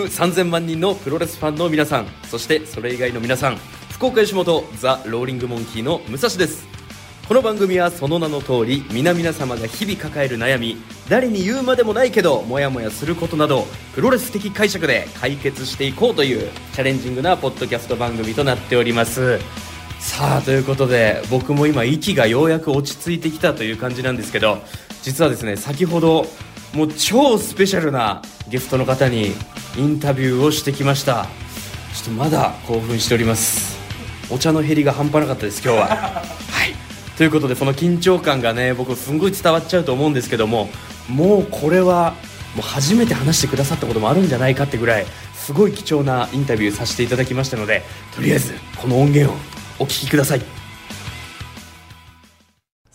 3000万人のプロレスファンの皆さんそしてそれ以外の皆さん福岡吉本ザ・ローリングモンキーの武蔵です。この番組はその名の通り皆々様が日々抱える悩み誰に言うまでもないけどモヤモヤすることなどプロレス的解釈で解決していこうというチャレンジングなポッドキャスト番組となっております。さあということで僕も今息がようやく落ち着いてきたという感じなんですけど実はですね先ほどもう超スペシャルなゲストの方にインタビューをしてきました。ちょっとまだ興奮しております。お茶の減りが半端なかったです今日は。はい。ということでその緊張感がね僕すんごい伝わっちゃうと思うんですけどももうこれはもう初めて話してくださったこともあるんじゃないかってぐらいすごい貴重なインタビューさせていただきましたのでとりあえずこの音源をお聞きください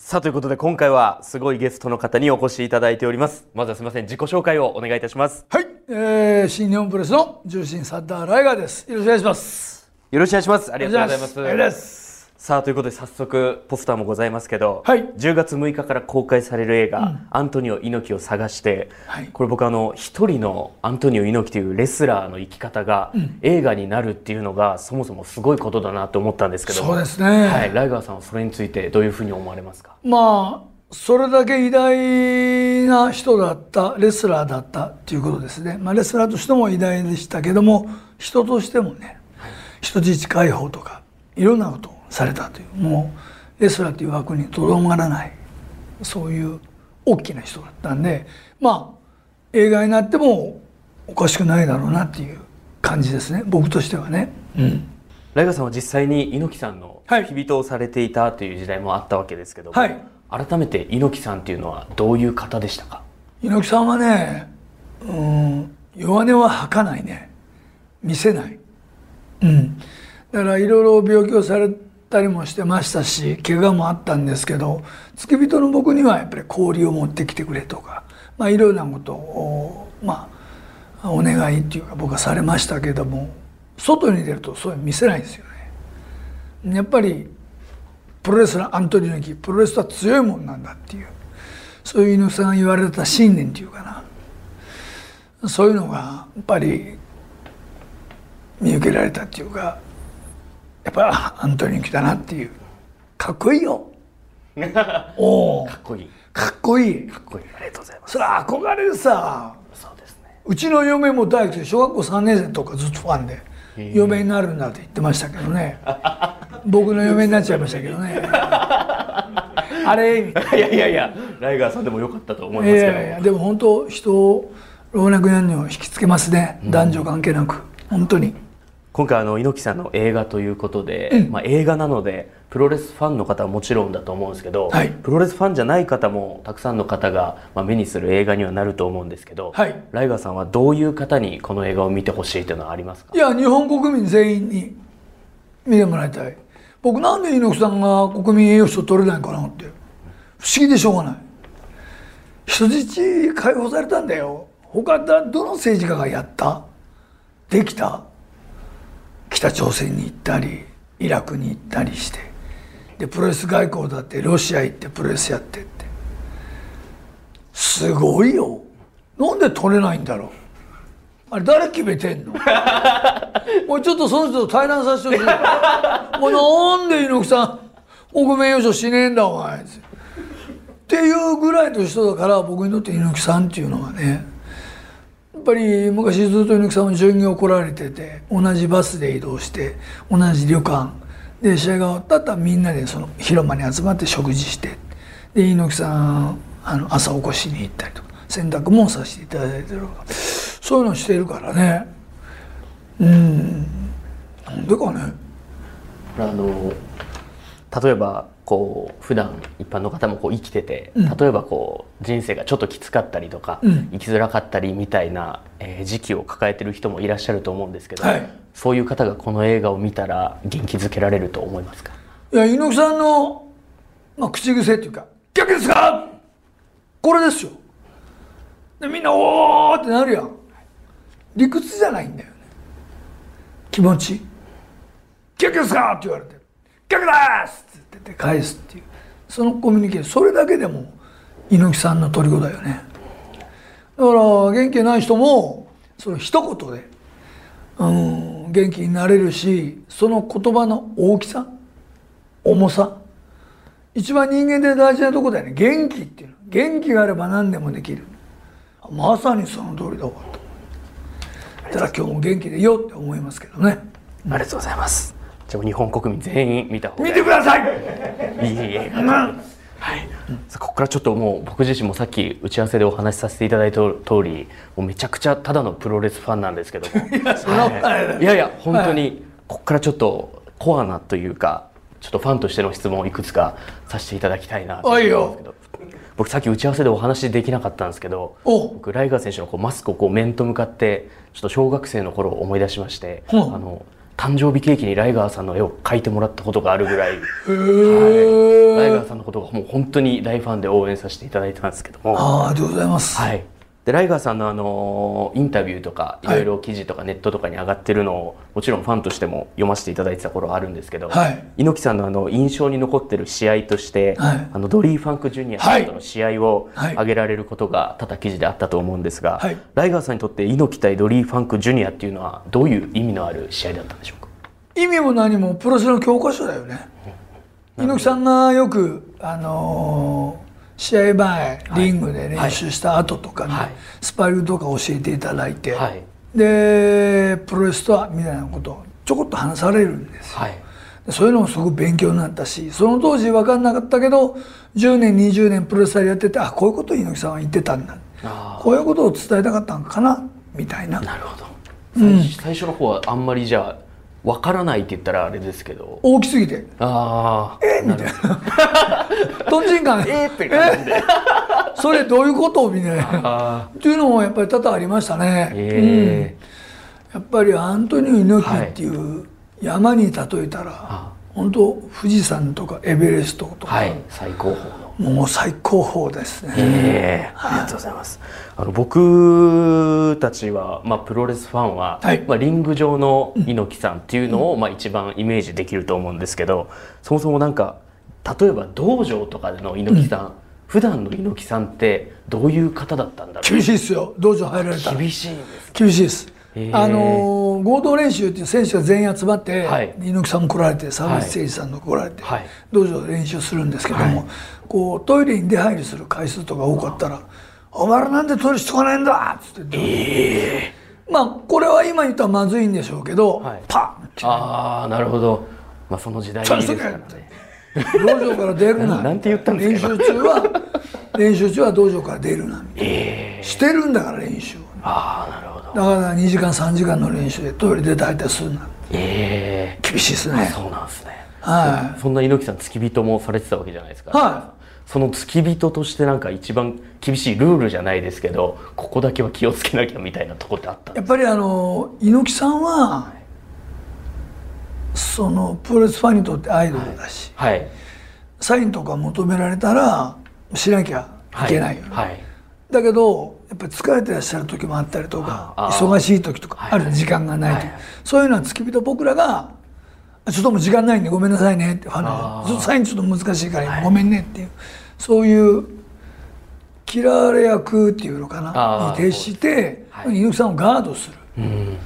さあということで今回はすごいゲストの方にお越しいただいております。まずはすみません自己紹介をお願いいたします。はい、えー、新日本プロレスの重心サッダーライガーです。よろしくお願いします。よろしくお願いします。ありがとうございますさあということで早速ポスターもございますけど、はい。10月6日から公開される映画「アントニオ猪木を探して」はい。これ僕あの一人のアントニオ猪木というレスラーの生き方が映画になるっていうのがそもそもすごいことだなと思ったんですけどもそうですね。はい、ライガーさんはそれについてどういうふうに思われますか？まあそれだけ偉大な人だったレスラーだったっていうことですね。まあレスラーとしても偉大でしたけども人としてもね人質解放とかいろんなことをされたという。もうレスラーという枠にとどまらない。そういう大きな人だったんでまあ映画になってもおかしくないだろうなっていう感じですね。僕としてはね。うん。ライガーさんは実際に猪木さんのはい。付き人をされていたという時代もあったわけですけども、はい。改めて猪木さんっていうのはどういう方でしたか？猪木さんはねうん弱音は吐かないね。見せない。うん。だからいろいろ病気をされたりもしてましたし怪我もあったんですけど付き人の僕にはやっぱり氷を持ってきてくれとかまあいろいろなことをまあお願いっていうか僕はされましたけども外に出るとそういう見せないんですよね。やっぱりプロレスラーアントニオ猪木プロレスは強いもんなんだっていうそういう猪木さんが言われた信念っていうかな。そういうのがやっぱり見受けられたっていうかやっぱアントニオ猪木だなっていう。かっこいいよ。おおかっこいい。かっこいい。かっこいい。ありがとうございます。それは憧れるさ。そうですね。うちの嫁も大工で小学校3年生とかずっとファンで嫁になるんだって言ってましたけどね。僕の嫁になっちゃいましたけどね。あれ？いやいやいやライガーさんでもよかったと思いいますけど。やいやでも本当人を老若男女を引きつけますね、男女関係なく。本当に今回あの猪木さんの映画ということで、まあ、映画なのでプロレスファンの方はもちろんだと思うんですけど、はい。プロレスファンじゃない方もたくさんの方が、まあ、目にする映画にはなると思うんですけど、はい。ライガーさんはどういう方にこの映画を見てほしいというのはありますか？いや日本国民全員に見てもらいたい。僕なんで猪木さんが国民栄誉賞取れないかなって不思議でしょうがない。人質解放されたんだよ。他だどの政治家がやった？できた？北朝鮮に行ったりイラクに行ったりして。でプロレス外交だってロシア行ってプロレスやってって。すごいよ。なんで取れないんだろう。あれ誰決めてんの？もうちょっとその人と対談させてほしいもうなんで猪木さん国民栄誉賞しねえんだお前。っていうぐらいの人だから僕にとって猪木さんっていうのはねぱり昔ずっと猪木さんも巡業来られてて同じバスで移動して同じ旅館。で試合が終わったらみんなでその広間に集まって食事して。で猪木さんあの朝起こしに行ったりとか洗濯もさせていただいてるとか。そういうのしてるからね。うん。なんでかね。あの例えばこう普段一般の方もこう生きてて、例えばこう人生がちょっときつかったりとか、うん。生きづらかったりみたいな、えー時期を抱えてる人もいらっしゃると思うんですけど、はい。そういう方がこの映画を見たら元気づけられると思いますか？いや猪木さんの、まあ、口癖っていうか「逆ですか!」これですよ。でみんな「おー!」ってなるやん。理屈じゃないんだよね。気持ち「逆ですか!」って言われて「逆です!」って言って返すっていう。そのコミュニケーションそれだけでも猪木さんの虜だよね。だから元気ない人もその一言で、うん、元気になれるしその言葉の大きさ重さ一番人間で大事なとこだよね。元気っていうの。元気があれば何でもできる。まさにその通りだわと。ただ今日も元気でいようって思いますけどね。ありがとうございます。じゃあ日本国民全員見た方が見てください！いい映画はい、ここからちょっともう僕自身もさっき打ち合わせでお話しさせていただいた通りもうめちゃくちゃただのプロレスファンなんですけど。も いやそんなことない。いやいや本当にここからちょっとコアなというかちょっとファンとしての質問をいくつかさせていただきたいなと思うんですけど。僕さっき打ち合わせでお話できなかったんですけどお。僕ライガー選手のこうマスクをこう面と向かってちょっと小学生の頃を思い出しまして、うん。あの誕生日ケーキにライガーさんの絵を描いてもらったことがあるぐらい、はい、ライガーさんのことがもう本当に大ファンで応援させていただいてたんですけども、ありがとうございます、はい、でライガーさんのあのインタビューとかいはい。ろいろ記事とかネットとかに上がってるのをもちろんファンとしても読ませていただいてた頃はあるんですけど、はい。猪木さんのあの印象に残ってる試合として、はい。あのドリー・ファンク・ジュニアさんとの試合をはい。挙げられることが多々記事であったと思うんですが、はい。ライガーさんにとって猪木対ドリー・ファンク・ジュニアっていうのはどういう意味のある試合だったんでしょうか？意味も何もプロレスの教科書だよね。猪木さんがよくあのー試合前リングで練習した後とかね、はい。スパーリングとか教えていただいて、はい。でプロレスとはみたいなことをちょこっと話されるんですよ。そういうのもすごく勉強になったしその当時分かんなかったけど10年20年プロレスラーやっててあこういうことを猪木さんは言ってたんだ。あこういうことを伝えたかったのかなみたいな。ーなるほど。最,、最初の方はあんまりじゃあ分からないって言ったらあれですけど。大きすぎて。ああえ？みたいな。とんちんかん。えーって感じで。それどういうこと？みたいな。あっていうのもやっぱり多々ありましたね、えうん、やっぱりアントニオ猪木っていう山に例えたら、あ本当富士山とかエベレストとか、はい。最高峰。のもう最高峰ですね、ええありがとうございます。あの僕たちは、まあ、プロレスファンは、はい。まあ、リング上の猪木さんっていうのを、まあ、一番イメージできると思うんですけどそもそもなんか例えば道場とかでの猪木さん、普段の猪木さんってどういう方だったんだろ厳しいですよ。道場入られた厳しいんです厳しいですあのー合同練習っていう選手が全員集まって、はい。猪木さんも来られて沢口誠二さんも来られて、はい。道場で練習するんですけども、こうトイレに出入りする回数とか多かったら「お前らなんでトイレしとかないんだ!」っつって、まあこれは今言ったらまずいんでしょうけど、はい。パンああなるほど、まあ、その時代ですからね。道場から出るな。な なんて言ったんですか？練習中は 練習中は道場から出るなええしてるんだから練習をああなるほどだから2時間3時間の練習でトイレ出たりするなええ。厳しいですね。そうなんですね。はそんな猪木さん付き人もされてたわけじゃないですか、はその付き人としてなんか一番厳しいルールじゃないですけどここだけは気をつけなきゃみたいなとこってあったやっぱりあの猪木さんはそのプロレスファンにとってアイドルだし、はい。サインとか求められたらしなきゃいけないよね、はい。だけどやっぱり疲れてらっしゃる時もあったりとか忙しい時とかはい。ある時間がない時、はい。そういうのは付き人僕らが「ちょっともう時間ないんでごめんなさいね」ってああでずっとサインちょっと難しいからごめんねっていう。そういう嫌われ役っていうのかあなあに徹してはい。猪木さんをガードする、うん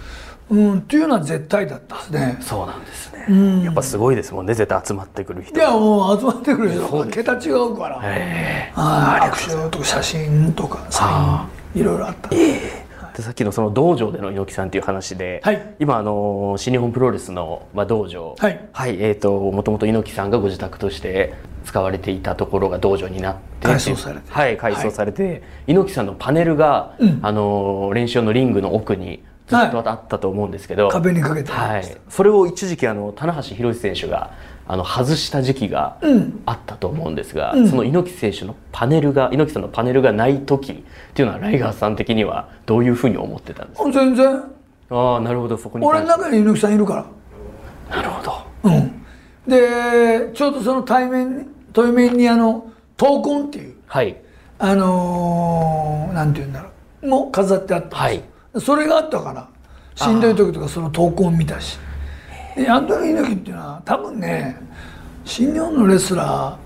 うん、っていうのは絶対だった。ですね。そうなんですね、ん。やっぱすごいですもんね。絶対集まってくる人。いやもう集まってくる人が桁違うから、えはい。握手とか写真とかサインいろいろあった。んでえでさっきのその道場での猪木さんという話で、はい。今あの新日本プロレスの、まあ、道場。はい。えー、ともともと猪木さんがご自宅として使われていたところが道場になって改装されて。はい改装されて、猪木さんのパネルが、うん。あの練習のリングの奥にずっとあったと思うんですけど、壁にかけて。はい。それを一時期あの棚橋宏選手があの外した時期がうん。あったと思うんですが、うん。その猪木選手のパネルが猪木さんのパネルがない時っていうのはライガーさん的にはどういうふうに思ってたんですか？全然。ああなるほど。そこに俺の中に猪木さんいるかなるほど。らうん。でちょうどその対面に対面にあの闘魂っていうはい。あのーなんて言うんだろう。も飾ってあったんですよ。はいそれがあったからしんどい時とかその闘魂見たし。でアントニオ猪木っていうのは多分ね新日本のレスラーうん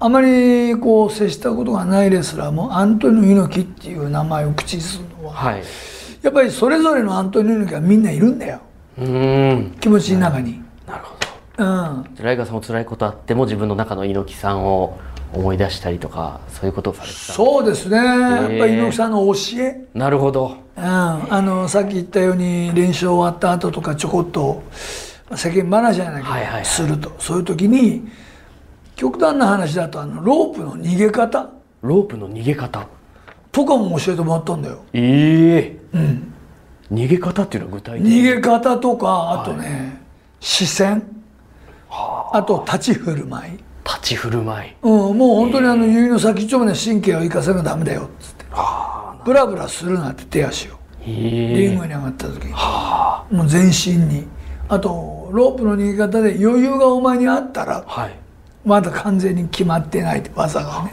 あまりこう接したことがないレスラーもアントニオ猪木っていう名前を口にするのははい。やっぱりそれぞれのアントニオ猪木はみんないるんだよ。うーん。気持ちの中に。なるほうん。どライガーさんも辛いことあっても自分の中の猪木さんを思い出したりとかそういうことをされてた。そうですね。やっぱり猪木さんの教え。なるほど。うん、あのさっき言ったように練習終わった後とかちょこっとまあ世間話じゃないけど、はいはいはい。すると。そういう時に極端な話だとあのロープの逃げ方。ロープの逃げ方？とかも教えてもらったんだよ。ええうん、逃げ方っていうのは具体的逃にげ方とかあとね、視線。あと立ち振る舞い、立ち振る舞い。うん、もう本当にあの指の先っちょまで神経を生かせなダメだよっつって。ブラブラするなって手足を。リえ。えングに上がった時に。もう全身に。あとロープの逃げ方で余裕がお前にあったらはい。まだ完全に決まってないって技がね。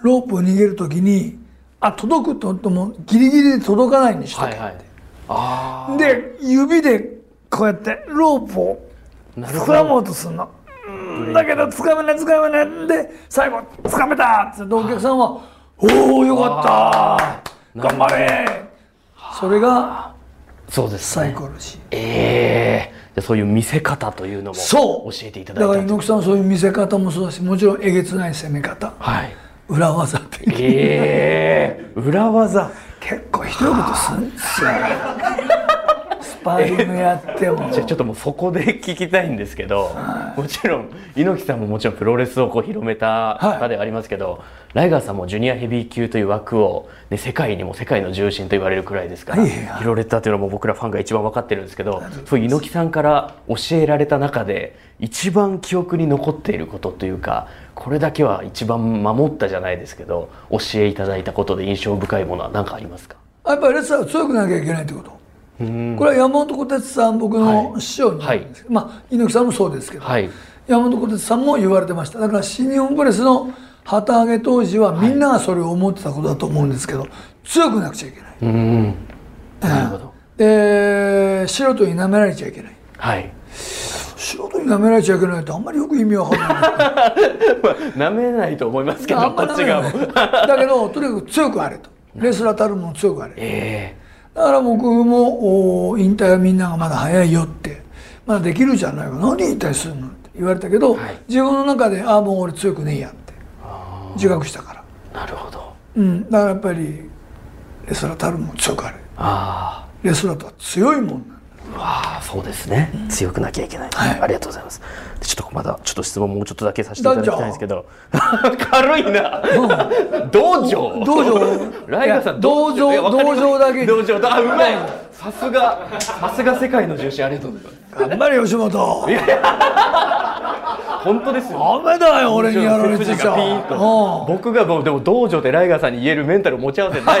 ロープを逃げる時にあ届くと思ってもギリギリで届かないにしとけ、はいはい。あで指でこうやってロープをあなるほ掴もどうとするの。うんだけど掴めない掴めない。で最後掴めた。って言ってお客さんは「おおよかった。頑張れ!」それがそうですね。サイコロジーええじゃあそういう見せ方というのもそう。教えていただだから猪木さんはそういう見せ方もそうだしもちろんえげつない攻め方。はい。裏技ってええ裏技。結構ひどいことするんですよスパーリングやってもじゃあちょっともうそこで聞きたいんですけど、もちろん猪木さんももちろんプロレスをこう広めた方ではありますけど、ライガーさんもジュニアヘビー級という枠を、ね、世界にも世界の重心と言われるくらいですから、はいはい広れたというのも僕らファンが一番分かってるんですけどそういう猪木さんから教えられた中で一番記憶に残っていることというかこれだけは一番守ったじゃないですけど教えいただいたことで印象深いものは何かありますか？やっぱりレスラーは強くなきゃいけないってこと？うんこれは山本小鉄さん僕の師匠になはいるんですけど、まあ猪木さんもそうですけど、はい。山本小鉄さんも言われてました。だから新日本プロレスの旗揚げ当時はみんながそれを思ってたことだと思うんですけど、強くなくちゃいけない、うん。なるほど。で素人に舐められちゃいけない。はい。素人に舐められちゃいけないってあんまりよく意味わかんない。なめないと思いますけどこっち側も。だけどとにかく強くあれと。レスラーたるもの強くあれえだから僕もお引退はみんながまだ早いよってまだできるじゃないか。何引退するのって言われたけど、はい。自分の中でああもう俺強くねえやって自覚したから。えなるほど。うん。だからやっぱりレスラーたるもの強くあれあレスラーとは強いもんなあわあそうですね、強くなきゃいけない、はい。ありがとうございます。でちょっとまだちょっと質問もうちょっとだけさせていただきたいんですけど。軽いな、道場道場ライガーさんいや道場道場だけに道場だあうまい。さすがさすが世界の重心ありがとうございます。頑張れ吉本。本当ですよ。ダメだよ俺にやられて背ちゃ。と。僕がもうでも道場でライガーさんに言えるメンタル持ち合わせないで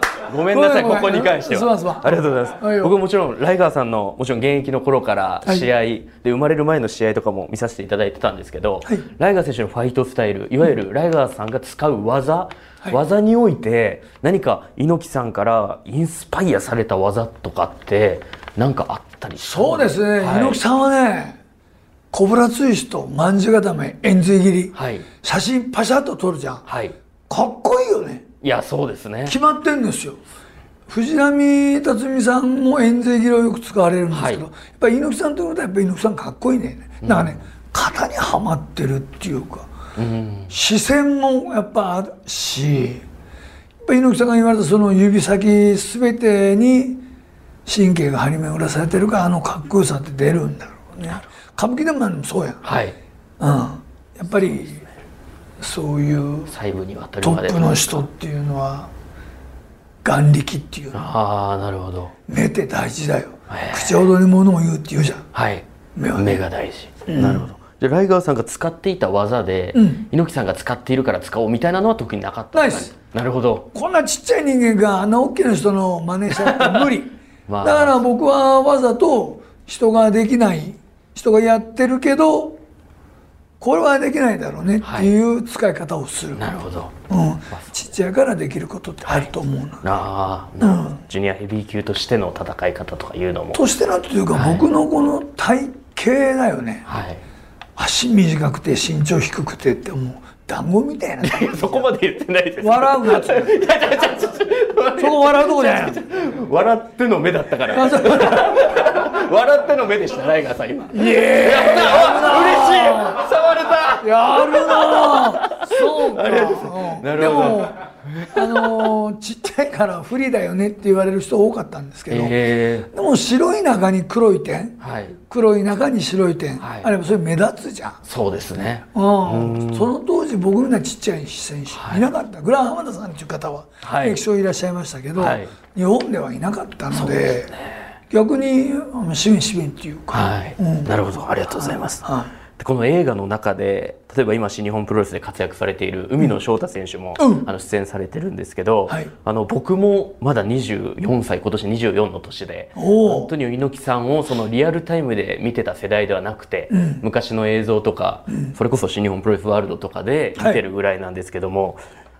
すごめんなさいここに関しては。ありがとうございます。僕もちろんライガーさんのもちろん現役の頃からはい試合で生まれる前の試合とかも見させていただいてたんですけど、はい。ライガー選手のファイトスタイルいわゆるライガーさんが使う技、い。技において何か猪木さんからインスパイアされた技とかって何かあったりそうですね、はい。猪木さんはねコブラツイストまんじゅう固め円髄切り、はい。写真パシャッと撮るじゃん。はい。かっこいいよねいやそうですね。決まってんですよ。藤波辰巳さんも円髄切りをよく使われるんですけど、はい。やっぱり猪木さんということはやっぱり猪木さんかっこいいね、だからね型にはまってるっていうか、うん。視線もやっぱあるしやっぱり猪木さんが言われたその指先全てに神経が張り巡らされてるからあのかっこよさって出るんだろうね。歌舞伎でもそうやん、はい。うん、やっぱりそういう細部にわたるトまで。ップの人っていうのは眼力っていうの。ああなるほど。目って大事だよ。口ほどに物を言うって言うじゃん。はい。目はね。が大事、なるほど。じゃあライガーさんが使っていた技で、うん。猪木さんが使っているから使おうみたいなのは特になかったんですかねなるほど。こんなちっちゃい人間があんな大きな人の真似しちゃって無理、まあ。だから僕はわざと人ができない人がやってるけどこれはできないだろうねっていう使い方をする、なるほど。うん、ちっちゃいからできることってあると思うの、ああなるほど、ジュニアヘビー級としての戦い方とかいうのも。としてなんていうか、僕のこの体型だよね。はい。足短くて身長低くてってもう団子みたいな。そこまで言ってないです。笑うなって。そこ笑うとこじゃないの。笑っての目だったから笑っての目でしたライガーさん今。いややったあ嬉しい触れたやるなぁそうか。なるほどでもあのーちっちゃいから不利だよねって言われる人多かったんですけど、えでも白い中に黒い点。はい。黒い中に白い点、はい。あればそれ目立つじゃん、そうですね。うん。その当時僕みたいなちっちゃい選手い。なかった、グラン浜田さんという方ははい。歴史上いらっしゃいましたけど、はい。日本ではいなかったので逆にあの市民市民っていうか、はい、うん。なるほど。ありがとうございます、はい。でこの映画の中で例えば今新日本プロレスで活躍されている海野翔太選手も、うん。あの出演されてるんですけど、はい。あの僕もまだ24歳今年24の年でおー。アントニオ猪木さんをそのリアルタイムで見てた世代ではなくて、ん。昔の映像とか、それこそ新日本プロレスワールドとかで見てるぐらいなんですけども、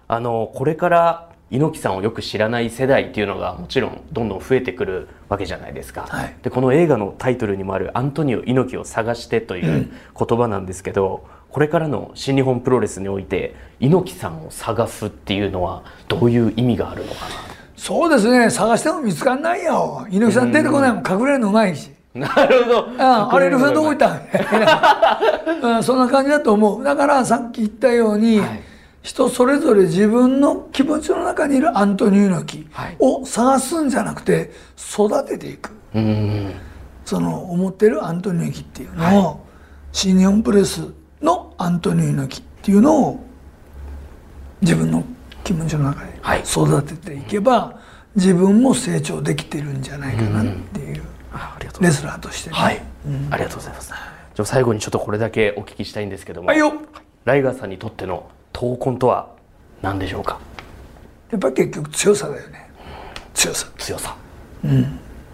あのこれから猪木さんをよく知らない世代っていうのがもちろんどんどん増えてくるわけじゃないですか。はい。でこの映画のタイトルにもある「アントニオ猪木を探して」という言葉なんですけど、これからの新日本プロレスにおいて猪木さんを探すっていうのはどういう意味があるのかそうですね。探しても見つかんないよ。猪木さん出てこないもん隠れるのうまいし。な。なるほど。ああれルフェどこ行ったん うんそんな感じだと思う。だからさっき言ったように、はい人それぞれ自分の気持ちの中にいるアントニオ猪木はい。を探すんじゃなくて育てていく。うーん。その思ってるアントニオ猪木っていうのを、新日本プロレスのアントニオ猪木っていうのを自分の気持ちの中ではい。育てていけば、自分も成長できてるんじゃないかなっていう。レスラーとしてね。はい、ありがとうございます。じゃあ最後にちょっとこれだけお聞きしたいんですけども、はいよ。ライガーさんにとっての闘魂とは何でしょうか？やっぱり結局強さだよね強さ強さ。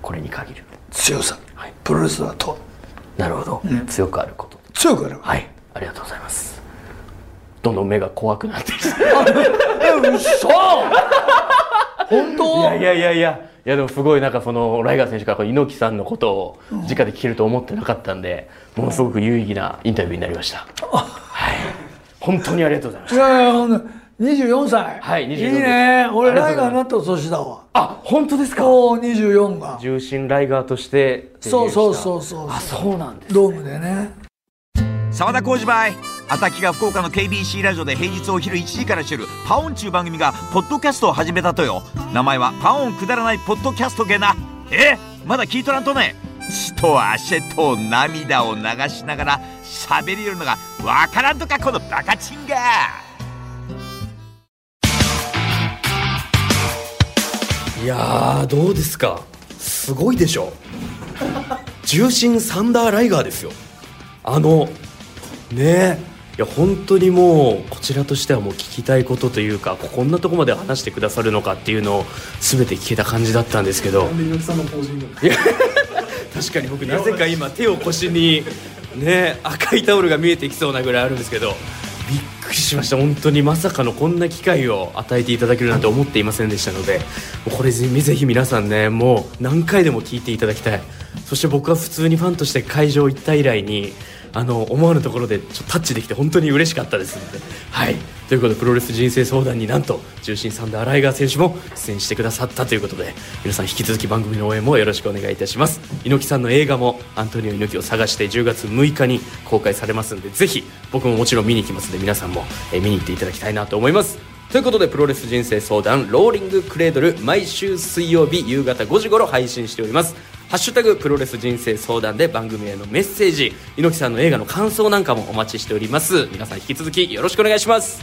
これに限る。強さ、はいプロレスはとなるほど。強くあること。強くあるはい、ありがとうございます。どんどん目が怖くなってきた。え嘘本当？いやいやいやいや。いやでもすごいなんかそのライガー選手から猪木さんのことを直で聞けると思ってなかったんで、ものすごく有意義なインタビューになりました。はい。本当にありがとうございました。いやいやほんと24歳。はい24いいね。俺ライガーになった年だわ。あ、本当ですか？もう24が。重心ライガーとしてそうそうそうそうあ、そうなんです。ドームでね。沢田浩二バイ。アタキが福岡の KBC ラジオで平日お昼1時からしてるパオンちゅう番組がポッドキャストを始めたとよ。名前はパオンくだらないポッドキャストげなえまだ聞いとらんとね血と汗と涙を流しながら喋りよるのがわからんとかこのバカチンが。いやーどうですか？すごいでしょ。重心サンダーライガーですよ。あのねえ。いや本当にもうこちらとしてはもう聞きたいことというかここんなとこまで話してくださるのかっていうのを全て聞けた感じだったんですけど確かに僕なぜか今手を腰にね赤いタオルが見えてきそうなぐらいあるんですけどびっくりしました。本当にまさかのこんな機会を与えていただけるなんて思っていませんでしたのでこれぜぜひ皆さんねもう何回でも聞いていただきたい。そして僕は普通にファンとして会場行った以来にあの思わぬところでちょタッチできて本当に嬉しかったですので。はい。ということでプロレス人生相談になんと重心サンダーライガー選手も出演してくださったということで皆さん引き続き番組の応援もよろしくお願いいたします。猪木さんの映画もアントニオ猪木を探して10月6日に公開されますのでぜひ僕ももちろん見に行きますので皆さんも、え見に行っていただきたいなと思います。ということでプロレス人生相談ローリングクレードル毎週水曜日夕方5時頃配信しております。ハッシュタグプロレス人生相談で番組へのメッセージ。猪木さんの映画の感想なんかもお待ちしております。皆さん引き続きよろしくお願いします。